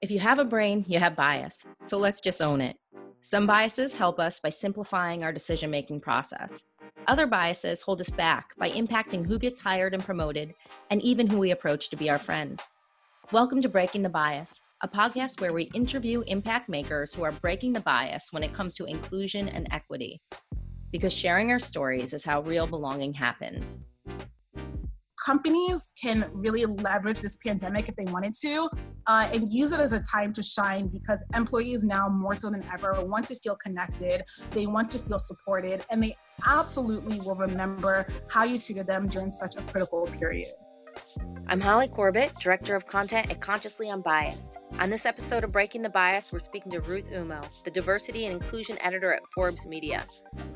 If you have a brain, you have bias. So let's just own it. Some biases help us by simplifying our decision making process. Other biases hold us back by impacting who gets hired and promoted, and even who we approach to be our friends. Welcome to Breaking the Bias, a podcast where we interview impact makers who are breaking the bias when it comes to inclusion and equity. Because sharing our stories is how real belonging happens companies can really leverage this pandemic if they wanted to uh, and use it as a time to shine because employees now more so than ever want to feel connected they want to feel supported and they absolutely will remember how you treated them during such a critical period I'm Holly Corbett, Director of Content at Consciously Unbiased. On this episode of Breaking the Bias, we're speaking to Ruth Umoh, the Diversity and Inclusion Editor at Forbes Media.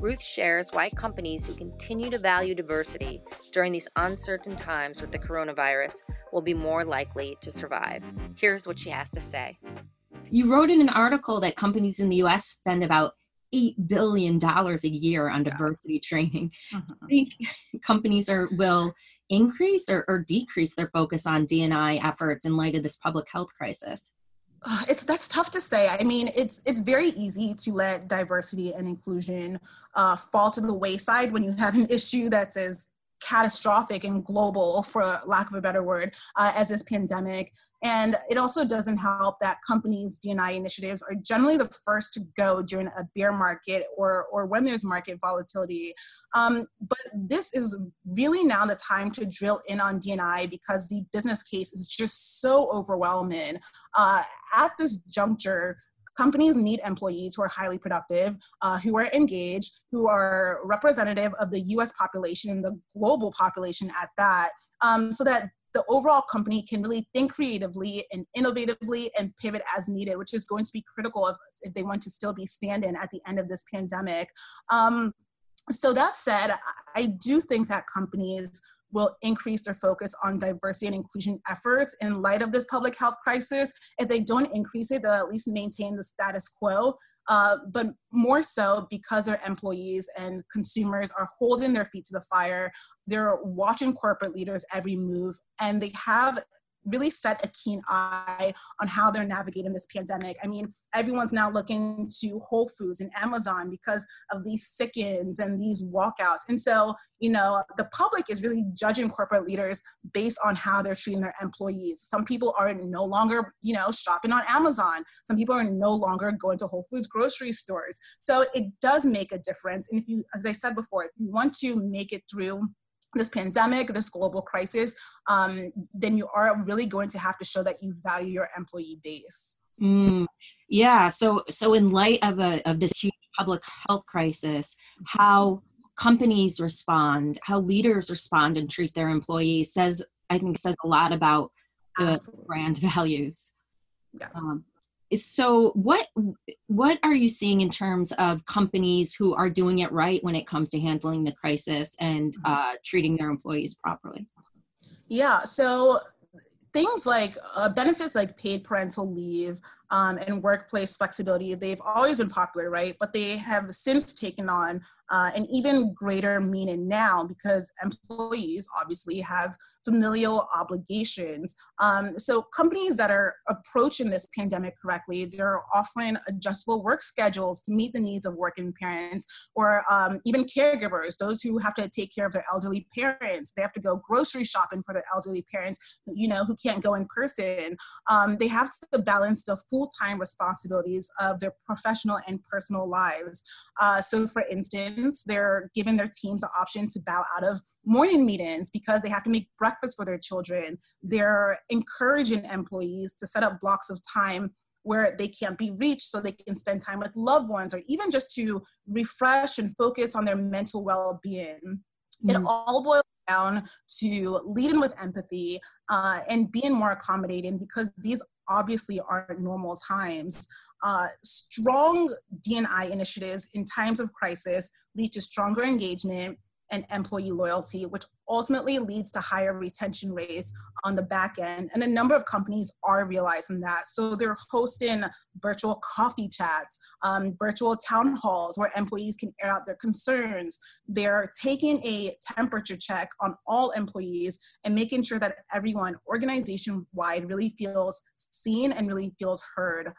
Ruth shares why companies who continue to value diversity during these uncertain times with the coronavirus will be more likely to survive. Here's what she has to say. You wrote in an article that companies in the US spend about $8 billion a year on diversity training. Uh-huh. I think companies are will increase or, or decrease their focus on D&I efforts in light of this public health crisis? it's that's tough to say. I mean, it's it's very easy to let diversity and inclusion uh, fall to the wayside when you have an issue that's as catastrophic and global, for lack of a better word, uh, as this pandemic. And it also doesn't help that companies' D&I initiatives are generally the first to go during a bear market or, or when there's market volatility. Um, but this is really now the time to drill in on D&I because the business case is just so overwhelming. Uh, at this juncture, companies need employees who are highly productive, uh, who are engaged, who are representative of the US population and the global population at that, um, so that the overall company can really think creatively and innovatively and pivot as needed, which is going to be critical if, if they want to still be standing at the end of this pandemic. Um, so, that said, I do think that companies will increase their focus on diversity and inclusion efforts in light of this public health crisis. If they don't increase it, they'll at least maintain the status quo. Uh, but more so because their employees and consumers are holding their feet to the fire. They're watching corporate leaders' every move, and they have really set a keen eye on how they're navigating this pandemic. I mean, everyone's now looking to Whole Foods and Amazon because of these sick-ins and these walkouts. And so, you know, the public is really judging corporate leaders based on how they're treating their employees. Some people are no longer, you know, shopping on Amazon. Some people are no longer going to Whole Foods grocery stores. So it does make a difference. And if you, as I said before, if you want to make it through this pandemic, this global crisis, um, then you are really going to have to show that you value your employee base. Mm, yeah. So, so in light of a of this huge public health crisis, how companies respond, how leaders respond and treat their employees says, I think, says a lot about the Absolutely. brand values. Yeah. Um, so what what are you seeing in terms of companies who are doing it right when it comes to handling the crisis and mm-hmm. uh, treating their employees properly yeah so things like uh, benefits like paid parental leave um, and workplace flexibility they've always been popular right but they have since taken on uh, an even greater meaning now because employees obviously have familial obligations. Um, so companies that are approaching this pandemic correctly, they're offering adjustable work schedules to meet the needs of working parents or um, even caregivers, those who have to take care of their elderly parents. They have to go grocery shopping for their elderly parents, you know, who can't go in person. Um, they have to balance the full-time responsibilities of their professional and personal lives. Uh, so for instance, they're giving their teams the option to bow out of morning meetings because they have to make breakfast for their children. They're encouraging employees to set up blocks of time where they can't be reached so they can spend time with loved ones or even just to refresh and focus on their mental well-being. Mm-hmm. It all boils down to leading with empathy uh, and being more accommodating because these obviously aren't normal times. Uh, strong D&I initiatives in times of crisis lead to stronger engagement and employee loyalty, which ultimately leads to higher retention rates on the back end. And a number of companies are realizing that. So they're hosting virtual coffee chats, um, virtual town halls where employees can air out their concerns. They're taking a temperature check on all employees and making sure that everyone organization wide really feels seen and really feels heard.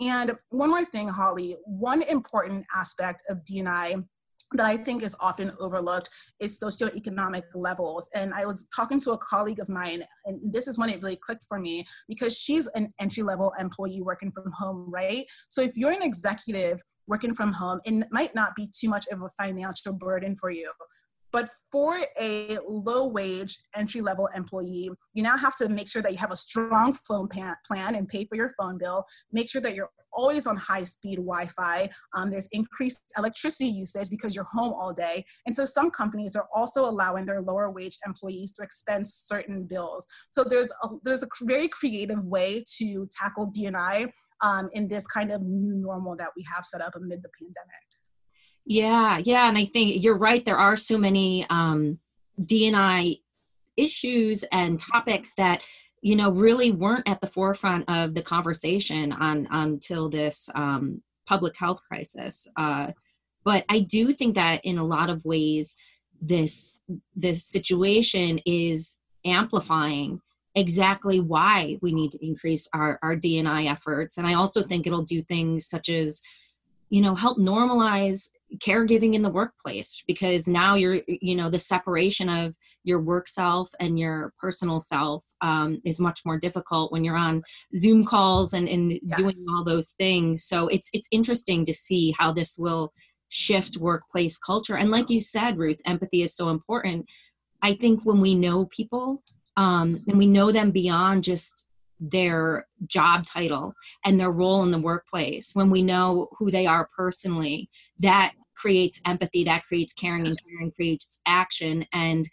And one more thing, Holly, one important aspect of DNI that I think is often overlooked is socioeconomic levels. And I was talking to a colleague of mine, and this is when it really clicked for me because she's an entry level employee working from home, right? So if you're an executive working from home, it might not be too much of a financial burden for you. But for a low wage entry level employee, you now have to make sure that you have a strong phone plan and pay for your phone bill. Make sure that you're always on high speed Wi Fi. Um, there's increased electricity usage because you're home all day. And so some companies are also allowing their lower wage employees to expense certain bills. So there's a, there's a very creative way to tackle DNI um, in this kind of new normal that we have set up amid the pandemic. Yeah, yeah, and I think you're right. There are so many um, DNI issues and topics that you know really weren't at the forefront of the conversation on until this um, public health crisis. Uh, but I do think that in a lot of ways, this this situation is amplifying exactly why we need to increase our, our DNI efforts. And I also think it'll do things such as, you know, help normalize caregiving in the workplace because now you're you know the separation of your work self and your personal self um, is much more difficult when you're on zoom calls and, and yes. doing all those things. So it's it's interesting to see how this will shift workplace culture. And like you said ruth empathy is so important. I think when we know people um, and we know them beyond just their job title and their role in the workplace when we know who they are personally that creates empathy that creates caring and caring creates action. And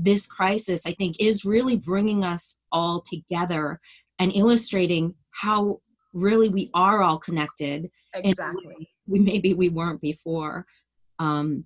this crisis i think is really bringing us all together and illustrating how really we are all connected exactly. we maybe we weren't before. Um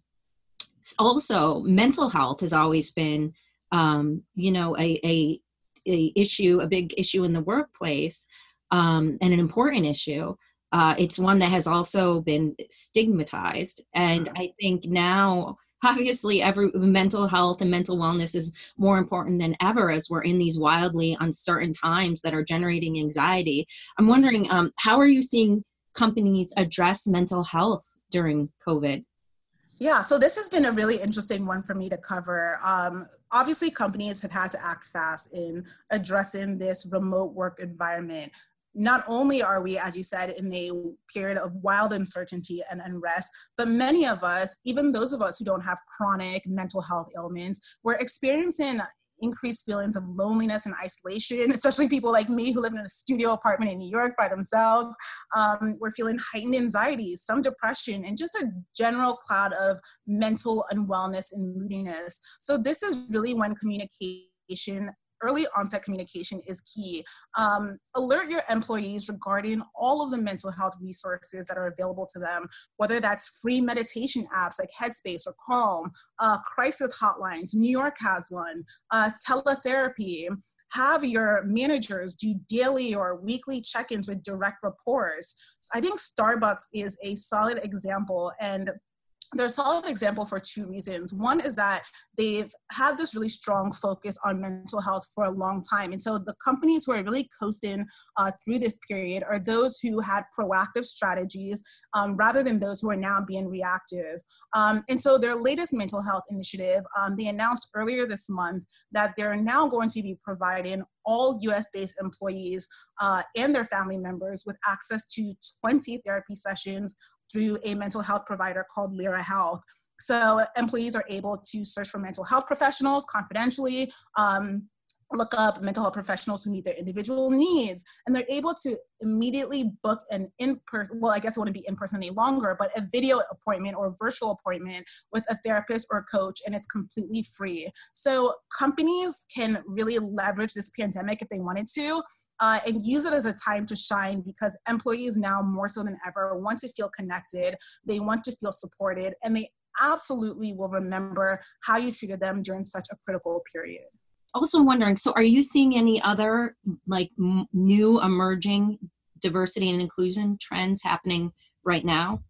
also mental health has always been um you know a a a issue, a big issue in the workplace, um, and an important issue. Uh, it's one that has also been stigmatized, and mm-hmm. I think now obviously every mental health and mental wellness is more important than ever as we're in these wildly uncertain times that are generating anxiety i'm wondering um, how are you seeing companies address mental health during covid yeah, so this has been a really interesting one for me to cover. Um, obviously, companies have had to act fast in addressing this remote work environment. Not only are we, as you said, in a period of wild uncertainty and unrest, but many of us, even those of us who don't have chronic mental health ailments, we're experiencing increased feelings of loneliness and isolation, especially people like me who live in a studio apartment in New York by themselves. Um, we're feeling heightened anxiety, some depression, and just a general cloud of mental unwellness and moodiness. So, this is really when communication early onset communication is key. Um, alert your employees regarding all of the mental health resources that are available to them, whether that's free meditation apps like Headspace or Calm, uh, crisis hotlines, New York has one, uh, teletherapy have your managers do daily or weekly check-ins with direct reports. I think Starbucks is a solid example and they're a solid example for two reasons. One is that they've had this really strong focus on mental health for a long time. And so the companies who are really coasting uh, through this period are those who had proactive strategies um, rather than those who are now being reactive. Um, and so their latest mental health initiative, um, they announced earlier this month that they're now going to be providing all US based employees uh, and their family members with access to 20 therapy sessions through a mental health provider called Lyra Health. So employees are able to search for mental health professionals confidentially, um, look up mental health professionals who meet their individual needs, and they're able to immediately book an in-person, well, I guess it wouldn't be in person any longer, but a video appointment or virtual appointment with a therapist or coach, and it's completely free. So companies can really leverage this pandemic if they wanted to uh, and use it as a time to shine because employees now more so than ever want to feel connected they want to feel supported and they absolutely will remember how you treated them during such a critical period. Also wondering, so are you seeing any other like m- new emerging diversity and inclusion trends happening right now?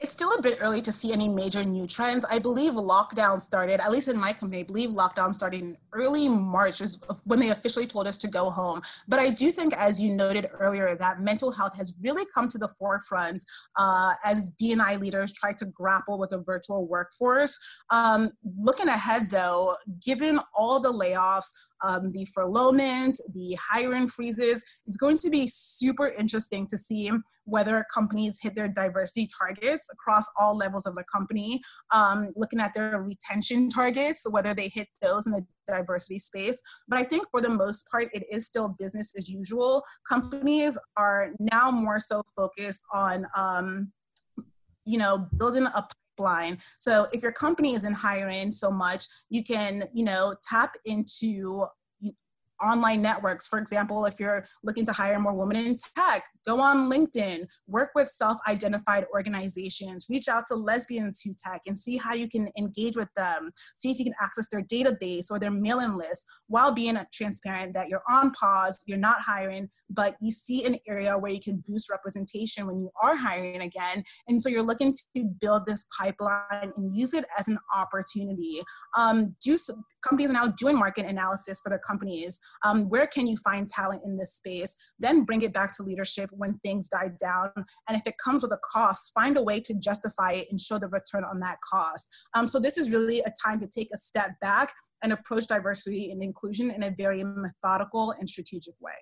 It's still a bit early to see any major new trends. I believe lockdown started, at least in my company, I believe lockdown started in early March is when they officially told us to go home. But I do think, as you noted earlier, that mental health has really come to the forefront uh, as D&I leaders try to grapple with a virtual workforce. Um, looking ahead, though, given all the layoffs, um, the furloughment, the hiring freezes. It's going to be super interesting to see whether companies hit their diversity targets across all levels of the company, um, looking at their retention targets, whether they hit those in the diversity space. But I think for the most part, it is still business as usual. Companies are now more so focused on, um, you know, building a blind. So if your company isn't hiring so much, you can, you know, tap into online networks. For example, if you're looking to hire more women in tech, go on LinkedIn, work with self identified organizations, reach out to lesbians who tech and see how you can engage with them, see if you can access their database or their mailing list while being transparent that you're on pause, you're not hiring, but you see an area where you can boost representation when you are hiring again. And so you're looking to build this pipeline and use it as an opportunity. Um, do some, companies are now doing market analysis for their companies. Um, where can you find talent in this space? Then bring it back to leadership when things die down. And if it comes with a cost, find a way to justify it and show the return on that cost. Um, so this is really a time to take a step back and approach diversity and inclusion in a very methodical and strategic way.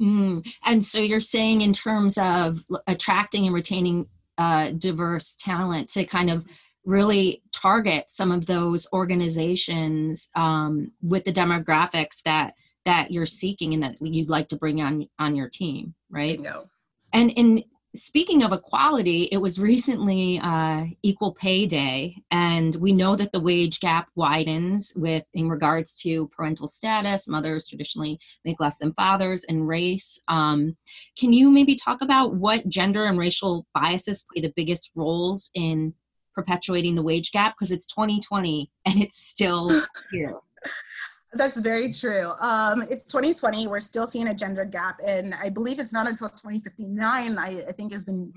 Mm. And so you're saying in terms of attracting and retaining uh, diverse talent to kind of really target some of those organizations um, with the demographics that that you're seeking and that you'd like to bring on on your team right? No and in speaking of equality it was recently uh, equal pay day and we know that the wage gap widens with in regards to parental status mothers traditionally make less than fathers and race. Um, can you maybe talk about what gender and racial biases play the biggest roles in perpetuating the wage gap because it's 2020 and it's still here. That's very true. Um, it's 2020. We're still seeing a gender gap, and I believe it's not until 2059. I, I think is the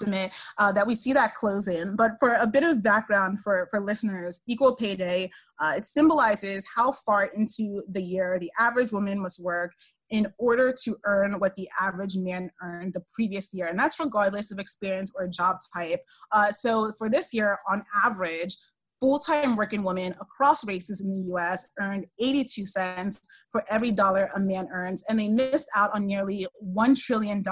estimate uh, that we see that closing. But for a bit of background for for listeners, Equal Pay Day uh, it symbolizes how far into the year the average woman must work in order to earn what the average man earned the previous year. And that's regardless of experience or job type. Uh, so for this year, on average, full-time working women across races in the US earned 82 cents for every dollar a man earns, and they missed out on nearly $1 trillion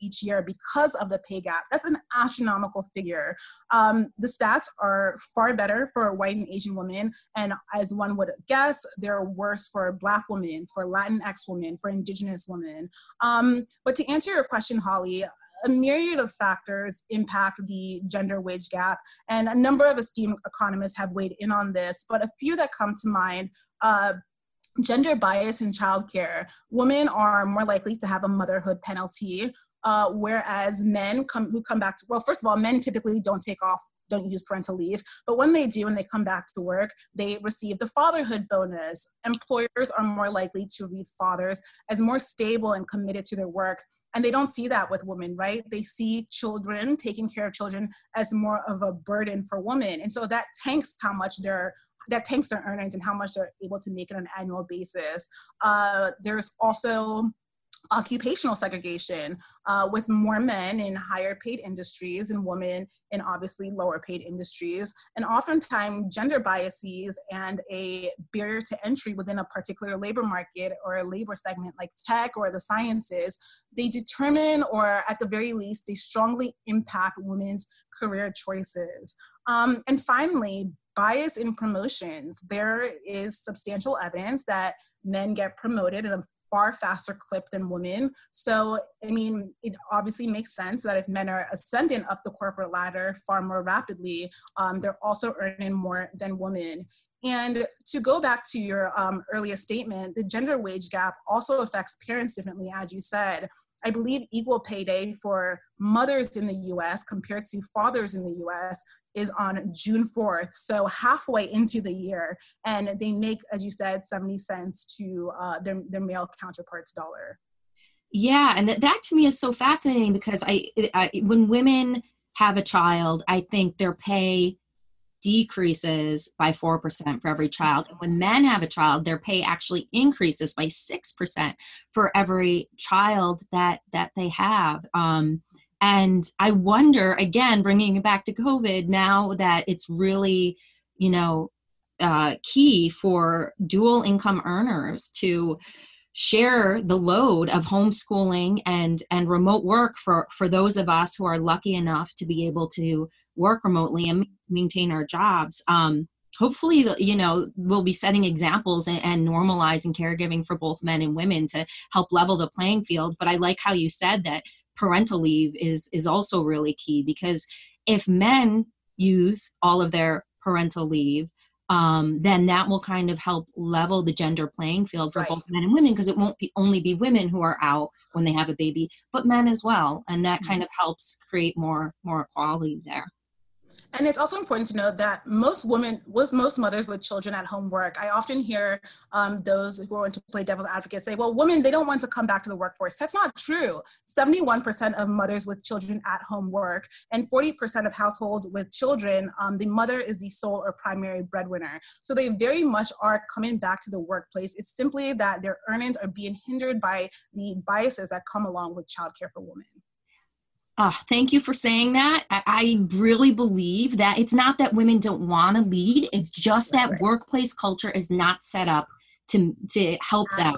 each year because of the pay gap. That's an astronomical figure. Um, the stats are far better for white and Asian women, and as one would guess, they're worse for Black women, for Latinx women, for Indigenous women. Um, but to answer your question, Holly, a myriad of factors impact the gender wage gap, and a number of esteemed economists have weighed in on this, but a few that come to mind. Uh, gender bias in childcare. Women are more likely to have a motherhood penalty, uh, whereas men come who come back to well, first of all, men typically don't take off don't use parental leave. But when they do and they come back to work, they receive the fatherhood bonus. Employers are more likely to read fathers as more stable and committed to their work. And they don't see that with women, right? They see children, taking care of children, as more of a burden for women. And so that tanks how much they're that tanks their earnings and how much they're able to make on an annual basis. Uh, there's also occupational segregation uh, with more men in higher paid industries and women in obviously lower paid industries. And oftentimes gender biases and a barrier to entry within a particular labor market or a labor segment like tech or the sciences they determine or at the very least they strongly impact women's career choices. Um, and finally bias in promotions. There is substantial evidence that men get promoted in a far faster clip than women. So, I mean, it obviously makes sense that if men are ascending up the corporate ladder far more rapidly, um, they're also earning more than women. And to go back to your um, earlier statement, the gender wage gap also affects parents differently, as you said. I believe equal pay day for mothers in the US compared to fathers in the US is on June 4th, so halfway into the year, and they make, as you said, 70 cents to uh, their, their male counterparts dollar. Yeah, and that, that to me is so fascinating because I, I when women have a child, I think their pay decreases by 4% for every child. And when men have a child, their pay actually increases by 6% for every child that that they have. Um, and I wonder, again, bringing it back to COVID, now that it's really, you know, uh, key for dual income earners to share the load of homeschooling and and remote work for for those of us who are lucky enough to be able to work remotely and maintain our jobs um, hopefully you know we'll be setting examples and, and, normalizing caregiving for both men and women to help level the playing field. But i like how you said that parental leave is is also really key because if men use all of their parental leave um, then that will kind of help level the gender playing field for right. both men and women because it won't be only be women who are out when they have a baby but men as well and that kind of helps create more more equality there and it's also important to note that most women, was most mothers with children at home work. I often hear um, those who want to play devil's advocate say, well, women, they don't want to come back to the workforce. That's not true. 71% of mothers with children at home work, and 40% of households with children, um, the mother is the sole or primary breadwinner. So they very much are coming back to the workplace. It's simply that their earnings are being hindered by the biases that come along with childcare for women. Oh, thank you for saying that. I, I, really believe that it's not that women don't want to lead, it's just that right. workplace culture is not set up to, to help them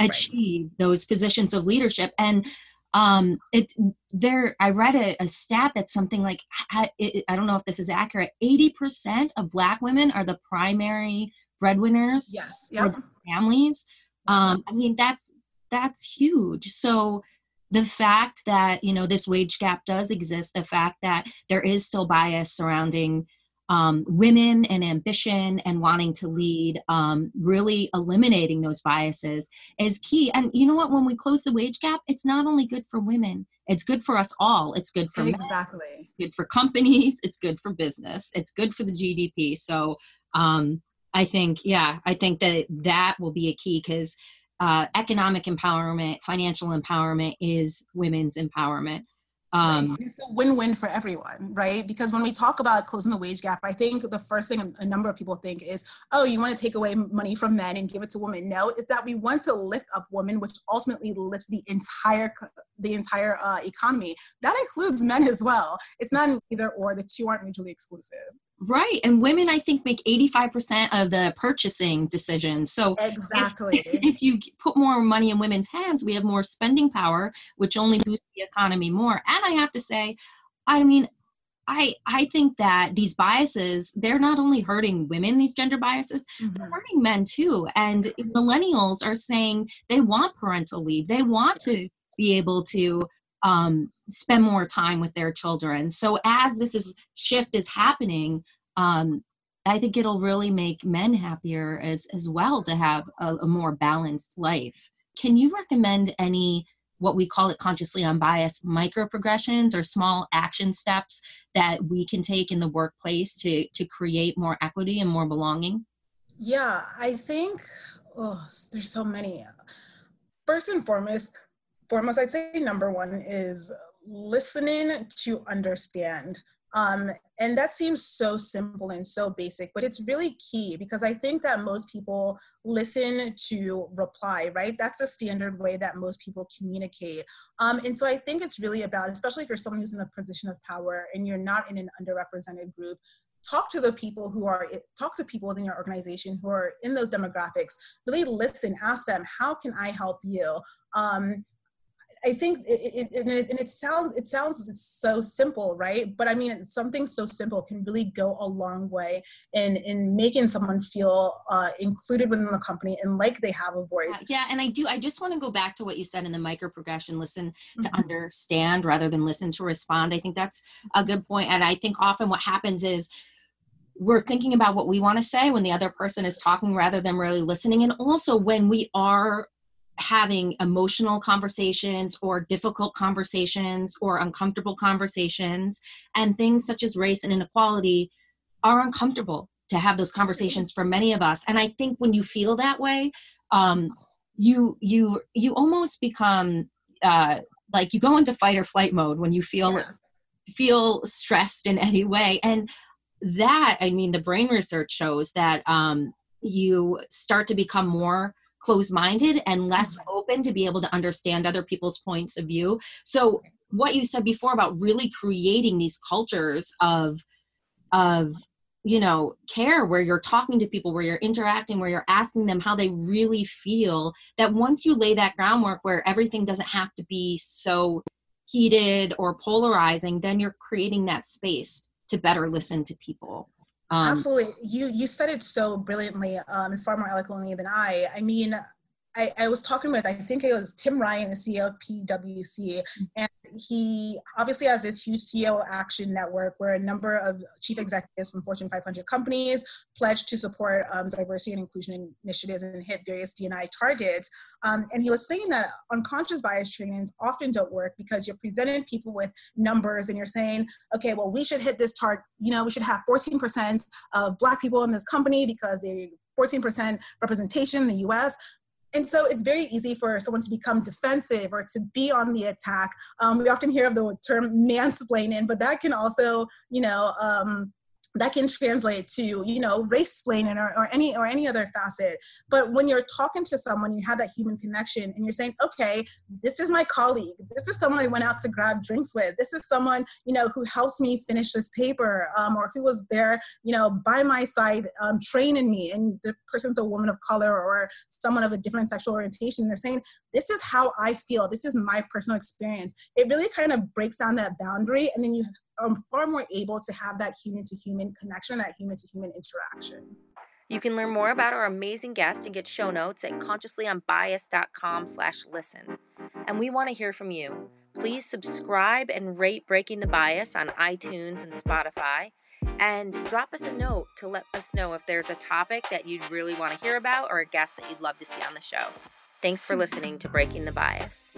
achieve right. those positions of leadership. And um, it there, I read a, a stat that's something like, I, it, I don't know if this is accurate, 80% of Black women are the primary breadwinners yes, yep. families. Um, I mean, that's that's huge. So the fact that you know this wage gap does exist the fact that there is still bias surrounding um, women and ambition and wanting to lead um, really eliminating those biases is key. And you know what? When we close the wage gap it's not only good for women it's good for us all. It's good for exactly. Men, good for companies. It's good for business. It's good for the gdp so um, i think yeah i think that that will be a key because uh, economic empowerment, financial empowerment is women's empowerment. Um, it's a win-win for everyone, right? Because when we talk about closing the wage gap, I think the first thing a number of people think is, oh, you want to take away money from men and give it to women. No, it's that we want to lift up women, which ultimately lifts the entire the entire uh, economy. That includes men as well. It's not an either or; the two aren't mutually exclusive. Right. And women, I think, make 85% of the purchasing decisions. So, exactly. If, if, you put more money in women's hands, we have more spending power, which only boosts the economy more. And I have to say, I mean, I, I think that these biases, they're not only hurting women, these gender biases, mm-hmm. they're hurting men too. And millennials are saying they want parental leave. They want yes. to be able to um, spend more time with their children. So as this is shift is happening, um, I think it'll really make men happier as as well to have a, a more balanced life. Can you recommend any what we call it consciously unbiased micro progressions or small action steps that we can take in the workplace to to create more equity and more belonging? Yeah, I think oh, there's so many. First and foremost, foremost, I'd say number one is listening to understand. Um, and that seems so simple and so basic, but it's really key because I think that most people listen to reply, right? That's the standard way that most people communicate. Um, and so I think it's really about, especially if you're someone who's in a position of power and you're not in an underrepresented group, talk to the people who are talk to people within your organization who are in those demographics really listen ask them how can i help you um, I think it, it, and it, and it sounds it sounds so simple, right? But I mean, something so simple can really go a long way in in making someone feel uh, included within the company and like they have a voice. Yeah, and I do. I just want to go back to what you said in the micro progression: listen to mm-hmm. understand rather than listen to respond. I think that's a good point, and I think often what happens is we're thinking about what we want to say when the other person is talking rather than really listening and also when we are having emotional conversations or difficult conversations or uncomfortable conversations and things such as race and inequality are uncomfortable to have those conversations for many of us and i think when you feel that way um, you you you almost become uh, like you go into fight or flight mode when you feel yeah. feel stressed in any way and that i mean the brain research shows that um, you start to become more closed-minded and less mm-hmm. open to be able to understand other people's points of view. So what you said before about really creating these cultures of of you know care where you're talking to people where you're interacting where you're asking them how they really feel that once you lay that groundwork where everything doesn't have to be so heated or polarizing then you're creating that space to better listen to people um, absolutely. You you said it so brilliantly um, and far more eloquently than i. I mean I, I, was talking with, I think it was Tim Ryan, the CEO of PwC, and he obviously has this huge CEO Action Network where a number of chief executives from Fortune 500 companies pledged to support um, diversity and inclusion initiatives and hit various D&I targets. Um, and he was saying that unconscious bias trainings often don't work because you're presenting people with numbers and you're saying, okay, well, we should hit this target, you know, we should have 14% of Black people in this company because they 14% representation in the US and so it's very easy for someone to become defensive or to be on the attack. Um, we often hear of the term mansplaining, but that can also, you know, um, that can translate to you know race splaining or, or any or any other facet. But when you're talking to someone you have that human connection and you're saying okay this is my colleague. This is someone i went out to grab drinks with. This is someone you know who helped me finish this paper um, or who was there you know by my side um, training me. And the person's a woman of color or someone of a different sexual orientation they're saying this is how i feel. This is my personal experience. It really kind of breaks down that boundary and then you are far more able to have that human to human connection, that human to human interaction. You can learn more about our amazing guest and get show notes at consciouslyunbiased.com slash listen. And we want to hear from you. Please subscribe and rate Breaking the Bias on iTunes and Spotify. And drop us a note to let us know if there's a topic that you'd really want to hear about or a guest that you'd love to see on the show. Thanks for listening to Breaking the Bias.